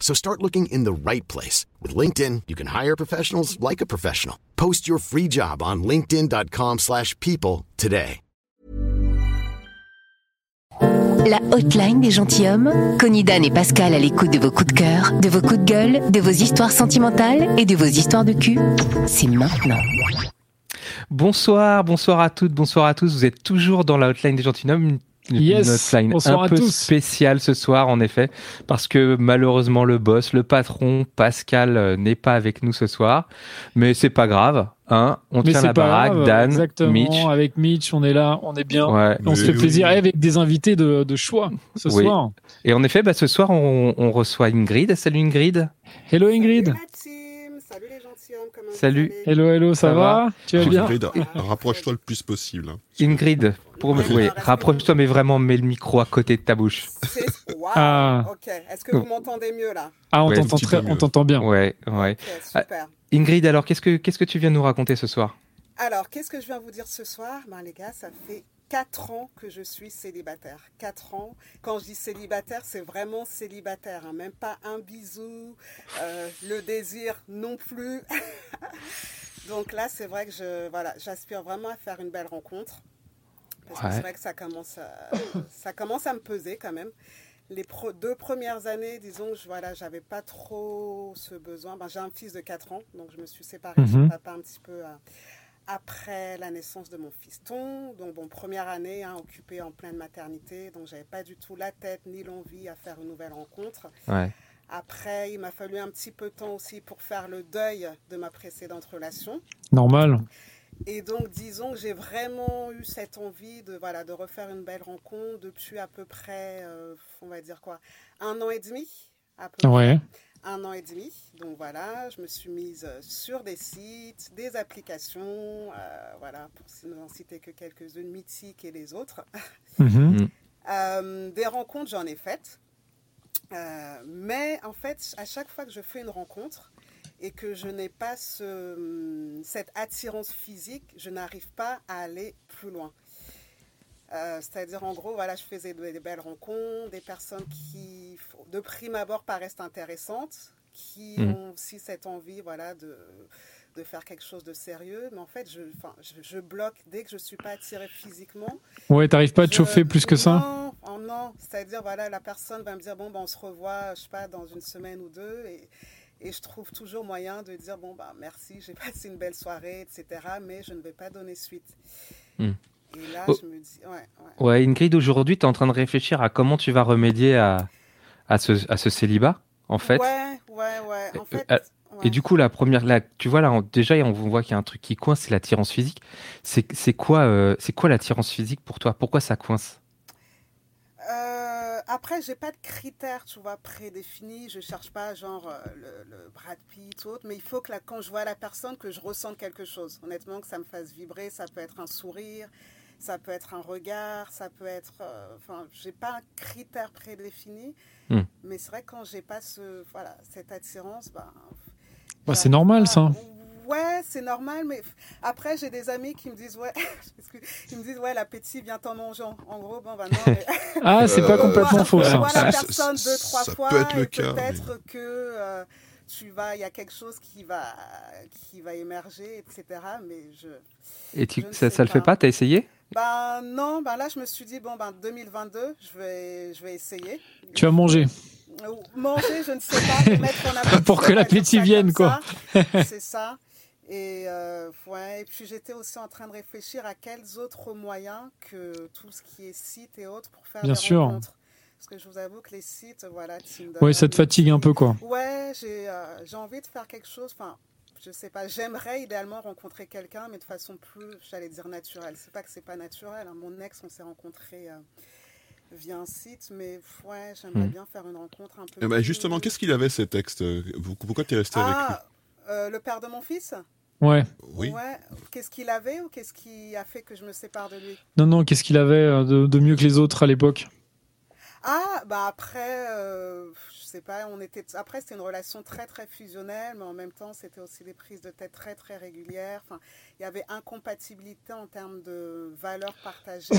So start looking in the right place. With LinkedIn, you can hire professionals like a professional. Post your free job on linkedin.com/people slash people today. La hotline des gentilshommes. Connie Dan et Pascal à l'écoute de vos coups de cœur, de vos coups de gueule, de vos histoires sentimentales et de vos histoires de cul. C'est maintenant. Bonsoir, bonsoir à toutes, bonsoir à tous. Vous êtes toujours dans la hotline des gentilshommes. Une Yes, hotline un peu tous. spéciale ce soir, en effet, parce que malheureusement le boss, le patron Pascal euh, n'est pas avec nous ce soir, mais c'est pas grave, hein. On Mais tient la baraque, grave, Dan, exactement. Mitch. Avec Mitch, on est là, on est bien. Ouais. On se fait plaisir avec des invités de, de choix ce Oui. soir. Et en effet, bah, ce soir, on, on reçoit Ingrid. Salut Ingrid. Hello Ingrid. Salut Salut. Hello, hello, ça, Ça va, Tu vas bien Ingrid, rapproche-toi le plus possible. hein. Ingrid, pour me Oui, rapproche-toi, mais vraiment, mets le micro à côté de ta bouche. Ah. ok. Est-ce que vous m'entendez mieux là? Ah, on Ouais, t'entend très, on bien. Ouais, ouais. Super. Ingrid, alors, qu'est-ce que, qu'est-ce que tu viens nous raconter ce soir? Alors, qu'est-ce que je viens vous dire ce soir? Ben les gars, ça fait 4 ans que je suis célibataire. 4 ans. Quand je dis célibataire, c'est vraiment célibataire. hein. Même pas un bisou, euh, le désir non plus. Donc là, c'est vrai que je, voilà, j'aspire vraiment à faire une belle rencontre. Parce que c'est vrai que ça commence, à, ça commence à me peser quand même. Les pro- deux premières années, disons, je, voilà, j'avais pas trop ce besoin. Ben, j'ai un fils de 4 ans, donc je me suis séparée de son Mhm. papa un petit peu euh, après la naissance de mon fiston. Donc, bon, première année, hein, occupée en pleine maternité, donc j'avais pas du tout la tête ni l'envie à faire une nouvelle rencontre. Ouais. Après, il m'a fallu un petit peu de temps aussi pour faire le deuil de ma précédente relation. Normal. Et donc, disons que j'ai vraiment eu cette envie de, voilà, de refaire une belle rencontre depuis à peu près, euh, on va dire quoi, un an et demi à peu près. Ouais. Un an et demi. Donc voilà, je me suis mise euh, sur des sites, des applications, euh, voilà, pour n'en citer que quelques-unes, Mythique et les autres. Mhm. Euh, des rencontres, j'en ai faites. Euh, mais en fait, à chaque fois que je fais une rencontre et que je n'ai pas ce, cette attirance physique, je n'arrive pas à aller plus loin. Euh, C'est-à-dire, en gros, voilà, je faisais de- des belles rencontres, des personnes qui, de prime abord, paraissent intéressantes, qui Mm. ont aussi cette envie, voilà, de, de faire quelque chose de sérieux. Mais en fait, je, enfin, je, je bloque dès que je ne suis pas attirée physiquement. Ouais, t'arrives pas à te chauffer plus que ça? Non, oh non. C'est-à-dire, voilà, la personne va me dire, bon, ben, on se revoit, je sais pas, dans une semaine ou deux. Et, et je trouve toujours moyen de dire, bon, bah, merci, j'ai passé une belle soirée, etc. Mais je ne vais pas donner suite. Hmm. Et là, Oh. je me dis, ouais, ouais. Ouais, Ingrid, aujourd'hui, tu es en train de réfléchir à comment tu vas remédier à, à, ce, à ce célibat, en fait. Ouais, ouais, ouais. En fait, euh, ouais. Et du coup, la première, là, tu vois, là, on- déjà, on voit qu'il y a un truc qui coince, c'est l'attirance physique. C'est quoi, euh, c'est quoi l'attirance physique pour toi? Pourquoi ça coince? Euh, après, j'ai pas de critères, tu vois, prédéfinis. Je cherche pas genre euh, le, le Brad Pitt ou autre, mais il faut que là, quand je vois la personne, que je ressente quelque chose. Honnêtement, que ça me fasse vibrer. Ça peut être un sourire, ça peut être un regard, ça peut être. euh, Enfin, j'ai pas un critère prédéfini, Hmm. mais c'est vrai que quand j'ai pas ce, voilà, cette attirance, ben. Bah, c'est normal, pas- ça. Ouais, c'est normal, mais après, j'ai des amis qui me disent, ouais, ils me disent, ouais, l'appétit vient en mangeant. En gros, bon, ben non, mais- Ah, c'est pas Euh, complètement faux, ça. vois la Ça- personne ça- deux, trois ça fois, peut être le cas, peut-être que euh, tu vas, il y a quelque chose qui va, qui va émerger, etc. Mais je, Et tu, Je ne ça, ça le fait pas. pas? T'as essayé? Ben non, ben là je me suis dit bon ben 2022, je vais, je vais essayer. Tu vas manger. Manger, je ne sais pas, mettre. Pour que l'appétit vienne, quoi. C'est ça. Et, euh, ouais, et puis j'étais aussi en train de réfléchir à quels autres moyens que tout ce qui est site et autres pour faire Bien des sûr. rencontres. Parce que je vous avoue que les sites, voilà, Tinder. Ouais, ça te fatigue un peu, quoi. Ouais, j'ai euh, envie de faire quelque chose. Enfin, je sais pas. J'aimerais idéalement rencontrer quelqu'un, mais de façon plus, j'allais dire naturelle. C'est pas que c'est pas naturel. hein. Mon ex, on s'est rencontrés euh, via un site, mais ouais, j'aimerais Hmm. bien faire une rencontre un peu. Eh ben, plus- justement, qu'est-ce qu'il avait ces textes Pourquoi tu es resté avec lui? Ah, euh, le père de mon fils? Ouais. Oui. Ouais. Qu'est-ce qu'il avait ou qu'est-ce qui a fait que je me sépare de lui? Non, non, qu'est-ce qu'il avait euh, de, de mieux que les autres à l'époque? Ah, bah après, euh, je sais pas, on était. Après, c'était une relation très très fusionnelle, mais en même temps, c'était aussi des prises de tête très très régulières. Enfin, il y avait incompatibilité en termes de valeurs partagées.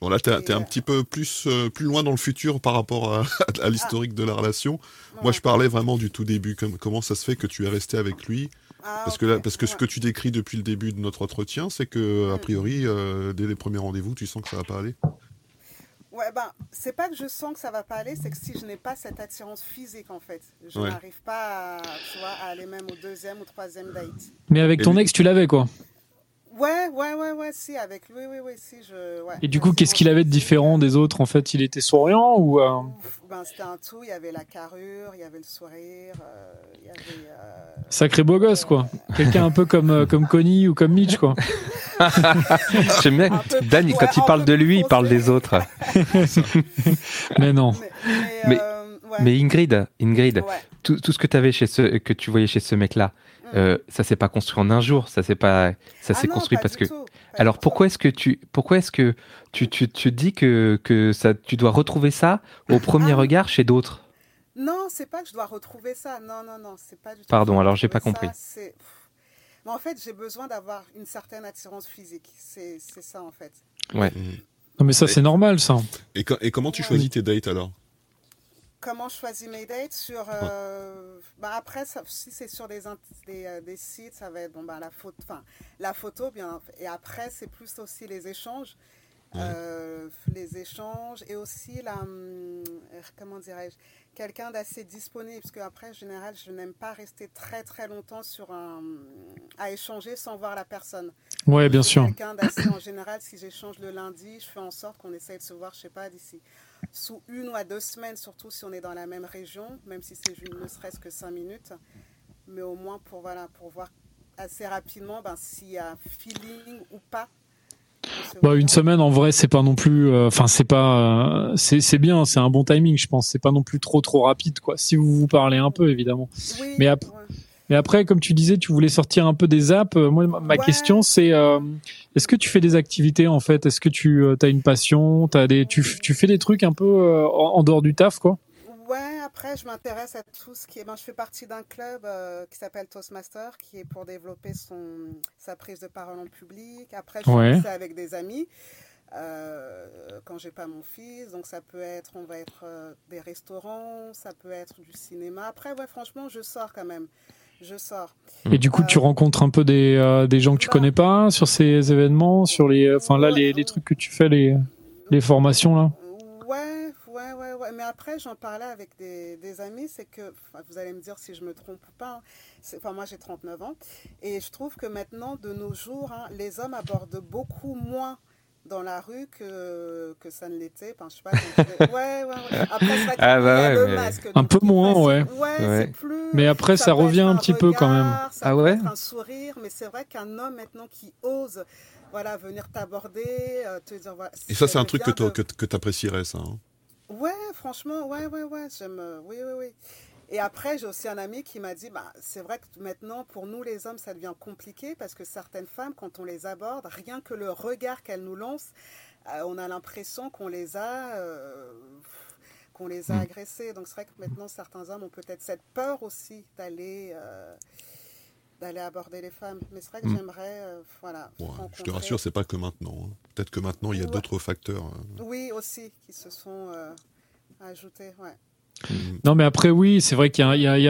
Bon, là, t'es Et, t'es un petit peu plus, euh, plus loin dans le futur par rapport à, à l'historique de la relation. Moi, Ouais. je parlais vraiment du tout début. Comme, comment ça se fait que tu es resté avec lui? Ah, Parce que, là, parce que ce que tu décris depuis le début de notre entretien, c'est que, a Mm. priori, euh, dès les premiers rendez-vous, tu sens que ça va pas aller. Ouais, ben, c'est pas que je sens que ça va pas aller, c'est que si je n'ai pas cette attirance physique, en fait, je Ouais. n'arrive pas à, tu vois, à aller même au deuxième ou troisième date. Mais avec ton ex, tu l'avais, quoi. Ouais, ouais, ouais, ouais, si, avec lui, oui, oui, si, je. Ouais. Et du coup, qu'est-ce qu'il avait de différent des autres En fait, il était souriant ou euh, Ben, c'était un tout, il y avait la carrure, il y avait le sourire, euh, il y avait. euh, sacré beau gosse, quoi Quelqu'un un peu comme, euh, comme Connie ou comme Mitch, quoi. J'aime bien. Dan, ouais, quand il parle de lui, il parle des autres. Mais non. Mais, mais, euh, ouais, Mais Ingrid, Ingrid, ouais. tout, tout ce que, avais chez ce, que tu voyais chez ce mec-là, Mm. euh, ça s'est pas construit en un jour. Ça s'est pas, ça Ah s'est construit parce que. tout, Alors pourquoi est-ce que tu, pourquoi est-ce que tu, tu, tu dis que, que ça, tu dois retrouver ça au premier Ah. regard chez d'autres? Non, c'est pas que je dois retrouver ça. Non, non, non, c'est pas du tout. Pardon, alors j'ai pas compris. Mais en fait, j'ai besoin d'avoir une certaine attirance physique. C'est c'est ça, en fait. Mm. Non, mais ça, c'est normal, ça. Et, co- et comment tu Ouais. choisis tes dates alors? Comment je choisis mes dates sur euh, bah après ça- si c'est sur des, des, euh, des sites ça va être bon bah la photo enfin la photo bien et après c'est plus aussi les échanges euh, les échanges et aussi la hum, comment dirais-je quelqu'un d'assez disponible parce que après en général je n'aime pas rester très très longtemps sur un à échanger sans voir la personne Ouais, bien sûr. Quelqu'un d'assez en général, si j'échange le lundi, je fais en sorte qu'on essaye de se voir, je sais pas, d'ici sous une ou à deux semaines, surtout si on est dans la même région, même si c'est ne serait-ce que cinq minutes, mais au moins pour voilà, pour voir assez rapidement ben, s'il y a feeling ou pas. Bah, une semaine, en vrai, c'est pas non plus. euh, Enfin, c'est pas. euh, c'est c'est bien, c'est un bon timing, je pense. C'est pas non plus trop, trop rapide, quoi. Si vous vous parlez un peu, évidemment. Oui, mais ap- ouais. Mais après, comme tu disais, tu voulais sortir un peu des apps. Euh, Moi, ma- Ouais. question, c'est euh, est-ce que tu fais des activités en fait? Est-ce que tu as une passion? T'as des, tu, tu fais des trucs un peu euh, en, en dehors du taf, quoi? Ouais, après, je m'intéresse à tout ce qui est. Ben, je fais partie d'un club euh, qui s'appelle Toastmaster, qui est pour développer son, sa prise de parole en public. Après, je Ouais. fais ça avec des amis. euh, quand j'ai pas mon fils, donc ça peut être, on va être euh, des restaurants, ça peut être du cinéma. Après, ouais, franchement, je sors quand même, je sors. Et du coup, tu Euh, rencontres un peu des, euh, des gens que tu bah. connais pas sur ces événements, sur les, enfin là, les, les trucs que tu fais, les, les formations là? Ouais, ouais, ouais, ouais. Mais après, j'en parlais avec des, des amis, c'est que, vous allez me dire si je me trompe ou pas, hein. Enfin, moi j'ai 39 ans, et je trouve que maintenant, de nos jours, hein, les hommes abordent beaucoup moins dans la rue que, que ça ne l'était. Enfin, je sais pas, vais- ouais, ouais, ouais. Après, qu'il Ah bah ouais, le masque. Un peu moins, ouais. Ouais, Ouais. c'est plus... Mais après, ça revient un petit peu quand même. Ça Ah ouais un sourire, mais c'est vrai qu'un homme maintenant qui ose voilà, venir t'aborder, euh, te dire... Voilà, Et ça, c'est un truc que de- t'a- que, que t'apprécierais, ça. hein? Ouais, franchement, ouais, ouais, ouais, j'aime, oui, oui, oui. Et après, j'ai aussi un ami qui m'a dit, bah, c'est vrai que maintenant, pour nous les hommes, ça devient compliqué parce que certaines femmes, quand on les aborde, rien que le regard qu'elles nous lancent, euh, on a l'impression qu'on les a, euh, qu'on les a agressées. Donc c'est vrai que maintenant, certains hommes ont peut-être cette peur aussi d'aller, euh, d'aller aborder les femmes. Mais c'est vrai que Mm. j'aimerais, euh, voilà. Ouais, je te rassure, c'est pas que maintenant. hein. Peut-être que maintenant, il y a Ouais. d'autres facteurs. hein. Oui, aussi, qui se sont euh, ajoutés, ouais. Non, mais après, oui, c'est vrai qu'il y, a- il y, a- il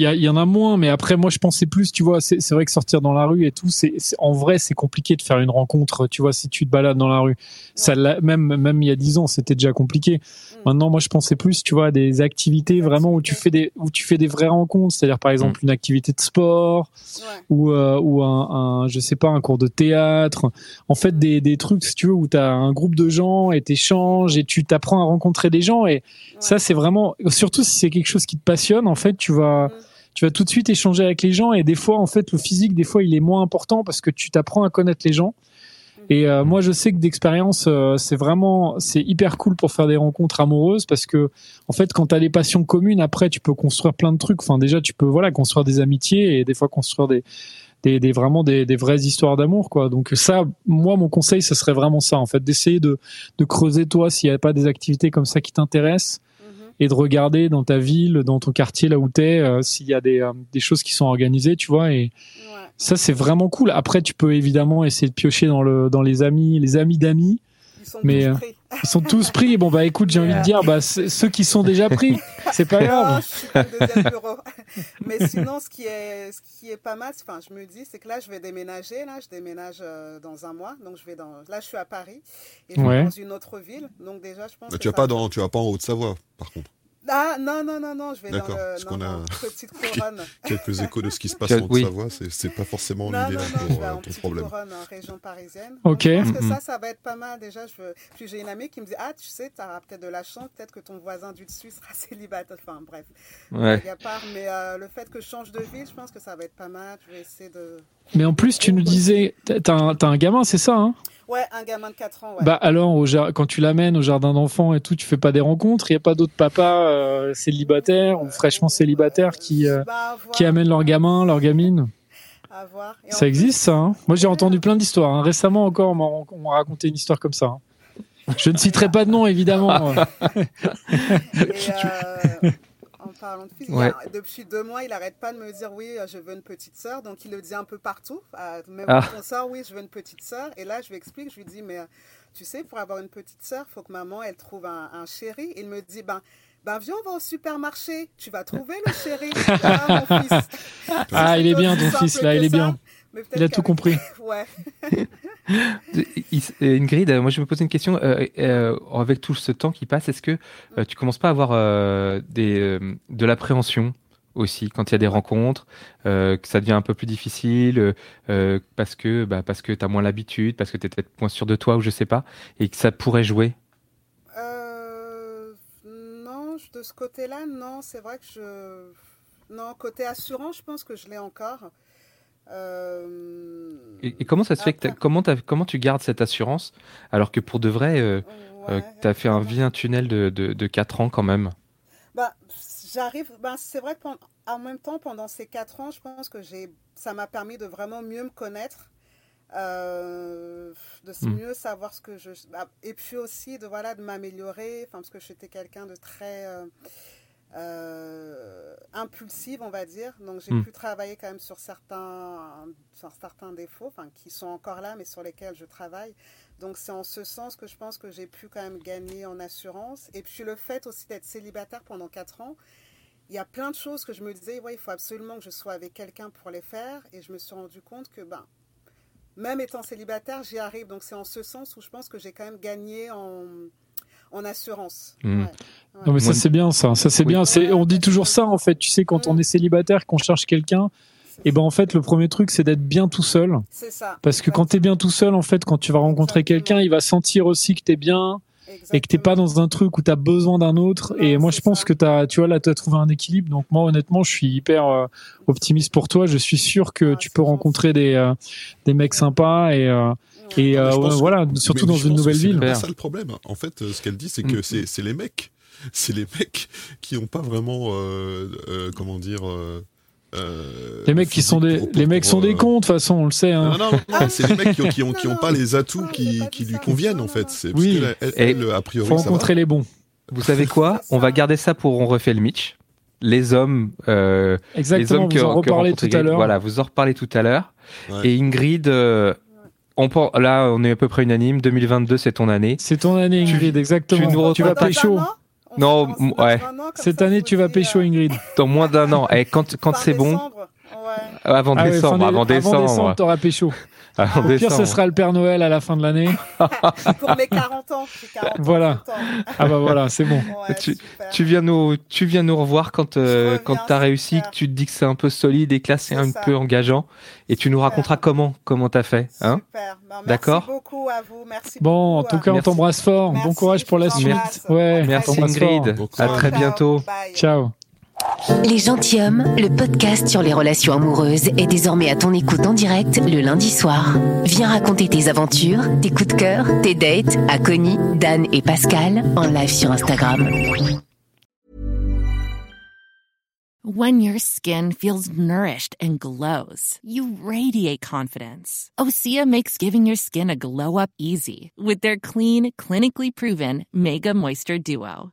y, a- il y, en a moins, mais après, moi, je pensais plus, tu vois, c'est c'est vrai que sortir dans la rue et tout, c'est en vrai, c'est compliqué de faire une rencontre, tu vois, si tu te balades dans la rue. Ça, même, même il y a dix ans, c'était déjà compliqué. Maintenant, moi, je pensais plus, tu vois, à des activités vraiment où tu fais des, où tu fais des vraies rencontres, c'est-à-dire, par exemple, une activité de sport, Ouais. ou, euh, ou un, un, je sais pas, un cours de théâtre. En fait, des, des trucs, si tu veux, où tu as un groupe de gens et t'échanges et tu t'apprends à rencontrer des gens. Et ça, c'est vraiment, surtout si c'est quelque chose qui te passionne, en fait, tu vas, tu vas tout de suite échanger avec les gens. Et des fois, en fait, le physique, des fois, il est moins important parce que tu t'apprends à connaître les gens. Et euh, moi, je sais que d'expérience, euh, c'est vraiment, c'est hyper cool pour faire des rencontres amoureuses parce que, en fait, quand t'as les passions communes, après, tu peux construire plein de trucs. Enfin, déjà, tu peux, voilà, construire des amitiés et des fois construire des, des, des vraiment des, des vraies histoires d'amour, quoi. Donc ça, moi, mon conseil, ce serait vraiment ça, en fait, d'essayer de, de creuser toi s'il n'y a pas des activités comme ça qui t'intéressent et de regarder dans ta ville, dans ton quartier là où t'es, euh, s'il y a des, euh, des choses qui sont organisées, tu vois. Et ça, c'est vraiment cool. Après, tu peux évidemment essayer de piocher dans le dans les amis, les amis d'amis. Mais euh, ils sont tous pris. Bon bah écoute, j'ai envie de dire, bah ceux qui sont déjà pris, c'est pas Non, grave. je suis dans le deuxième bureau. Mais sinon, ce qui est, ce qui est pas mal, enfin, je me dis, c'est que là, je vais déménager. Là, je déménage euh, dans un mois. Donc, je vais dans. Là, je suis à Paris et je vais dans une autre ville. Donc, déjà, je pense. Bah, que tu vas pas dans, tu vas pas en Haute-Savoie, par contre. Ah non non non non, je vais dans D'accord, le parce non, qu'on a non, petite couronne. quelques échos de ce qui se passe as- en oui. Haute-Savoie, c'est c'est pas forcément je pour vais euh, ton petite problème. couronne en région parisienne. Ok. Donc, je pense que Mhm. ça, ça va être pas mal déjà. Je veux... Puis j'ai une amie qui me dit, ah, tu sais, tu auras peut-être de la chance, peut-être que ton voisin du dessus sera célibataire. Enfin, bref. Ouais. Blague à part, mais euh, le fait que je change de ville, je pense que ça va être pas mal. Je vais essayer de... Mais en plus, tu nous disais, t'as t'as un, t'as un gamin, c'est ça, hein? Ouais, un gamin de 4 ans, ouais. Bah alors, au jar- quand tu l'amènes au jardin d'enfants et tout, tu fais pas des rencontres. Il y a pas d'autres papas euh, célibataires ou fraîchement célibataires qui euh, qui amènent leurs gamins, leurs gamines. Ça existe, ça. hein Moi, j'ai entendu plein d'histoires. hein. Récemment encore, on m'a on m'a raconté une histoire comme ça. hein. Je ne citerai pas de nom, évidemment. Et, euh, en parlant de fils, a- depuis deux mois, il n'arrête pas de me dire oui, je veux une petite sœur. Donc il le dit un peu partout. Euh, même Ah. quand on sort, oui, je veux une petite sœur. Et là, je lui explique, je lui dis, mais tu sais, pour avoir une petite sœur, il faut que maman, elle trouve un, un chéri. Il me dit, ben, ben viens, on va au supermarché. Tu vas trouver le chéri. Ah, mon fils. Ah, il est bien, ton fils, là, il est ça, bien. Il a tout compris. Ouais. Euh, Ingrid, euh, moi je me posais une question. euh, euh, avec tout ce temps qui passe, est-ce que euh, tu commences pas à avoir euh, des, euh, de l'appréhension aussi quand il y a des rencontres, euh, que ça devient un peu plus difficile parce que bah, parce que tu as moins l'habitude, parce que tu es peut-être moins sûr de toi ou je sais pas, et que ça pourrait jouer Euh, non, je- de ce côté-là, non, c'est vrai que je. Non, côté assurance, je pense que je l'ai encore. Euh, Et, et comment ça se fait que comment, comment tu gardes cette assurance alors que pour de vrai, euh, tu as fait un vilain tunnel de, de, de 4 ans quand même? Bah, j'arrive. Ben, c'est vrai qu'en même temps, pendant ces quatre ans, je pense que ça m'a permis de vraiment mieux me connaître, euh, de s- Mm. mieux savoir ce que je. bah, Et puis aussi de voilà de m'améliorer, enfin parce que j'étais quelqu'un de très euh, euh, impulsive, on va dire. Donc j'ai Mm. pu travailler quand même sur certains, sur certains défauts, enfin qui sont encore là, mais sur lesquels je travaille. Donc c'est en ce sens que je pense que j'ai pu quand même gagner en assurance. Et puis le fait aussi d'être célibataire pendant 4 ans, il y a plein de choses que je me disais, ouais, il faut absolument que je sois avec quelqu'un pour les faire. Et je me suis rendu compte que, ben, même étant célibataire, j'y arrive. Donc c'est en ce sens où je pense que j'ai quand même gagné en, en assurance. Hmm. Ouais. Non mais ça c'est bien ça, ça c'est Oui. bien. C'est, on dit toujours ça en fait. Tu sais quand on est célibataire, qu'on cherche quelqu'un, et ben en fait le premier truc c'est d'être bien tout seul. C'est ça. Parce que quand t'es bien tout seul, en fait, quand tu vas rencontrer quelqu'un, il va sentir aussi que t'es bien et que t'es pas dans un truc où t'as besoin d'un autre. et moi je pense que t'as, tu vois là, t'as trouvé un équilibre. Donc moi honnêtement, je suis hyper euh, optimiste pour toi. Je suis sûr Ah, que tu peux rencontrer des euh, des mecs sympas et euh, et euh, que- voilà, surtout mais dans une nouvelle c'est ville. pas ça le problème. En fait, ce qu'elle dit, c'est que c'est c'est les mecs. C'est les mecs qui n'ont pas vraiment, euh, euh, comment dire. Euh, Les mecs qui sont des, les mecs sont des cons de toute façon, on le sait. Hein. Non, non, non, c'est les mecs qui ont, qui ont, qui ont pas les atouts qui, qui lui conviennent en fait. C'est parce Oui. que elle, Et elle, a priori, Faut rencontrer les bons. Vous savez quoi? On va garder ça pour on refait le Mitch. Les hommes, euh, Exactement, les hommes vous en que reparlez tout à l'heure. Voilà, vous en reparlez tout à l'heure. Ouais. Et Ingrid, euh, on pen- là, on est à peu près unanime. 2022, c'est ton année. C'est ton année, Ingrid, exactement. tu nous Tu vas pécho. On Non, ouais. Cette année, tu vas pécho euh, Ingrid. Dans moins d'un an. Et quand, quand fin c'est bon, décembre, ouais. avant Ah ouais, décembre, avant décembre. décembre, t'auras pécho. Avant Au pire, ce sera le Père Noël à la fin de l'année. Pour mes 40 ans. j'ai 40 ans Voilà. temps. Ah bah voilà, c'est bon. Ouais, Tu-. Tu viens nous, tu viens nous revoir quand, euh, reviens, quand t'as c'est réussi, super. que tu te dis que c'est un peu solide et que là c'est un ça. peu engageant. Et tu nous raconteras comment, comment t'as fait. Hein Super. Ben, merci D'accord. beaucoup à vous. Merci Bon, en tout cas, on Merci. t'embrasse fort. Merci, bon courage pour la suite. Ouais, Merci. Ingrid. À très Ciao, bientôt. Bye. Ciao. Les Gentilhommes, le podcast sur les relations amoureuses, est désormais à ton écoute en direct le lundi soir. Viens raconter tes aventures, tes coups de cœur, tes dates à Connie, Dan et Pascal en live sur Instagram. When your skin feels nourished and glows, you radiate confidence. Osea makes giving your skin a glow up easy with their clean, clinically proven Mega Moisture Duo.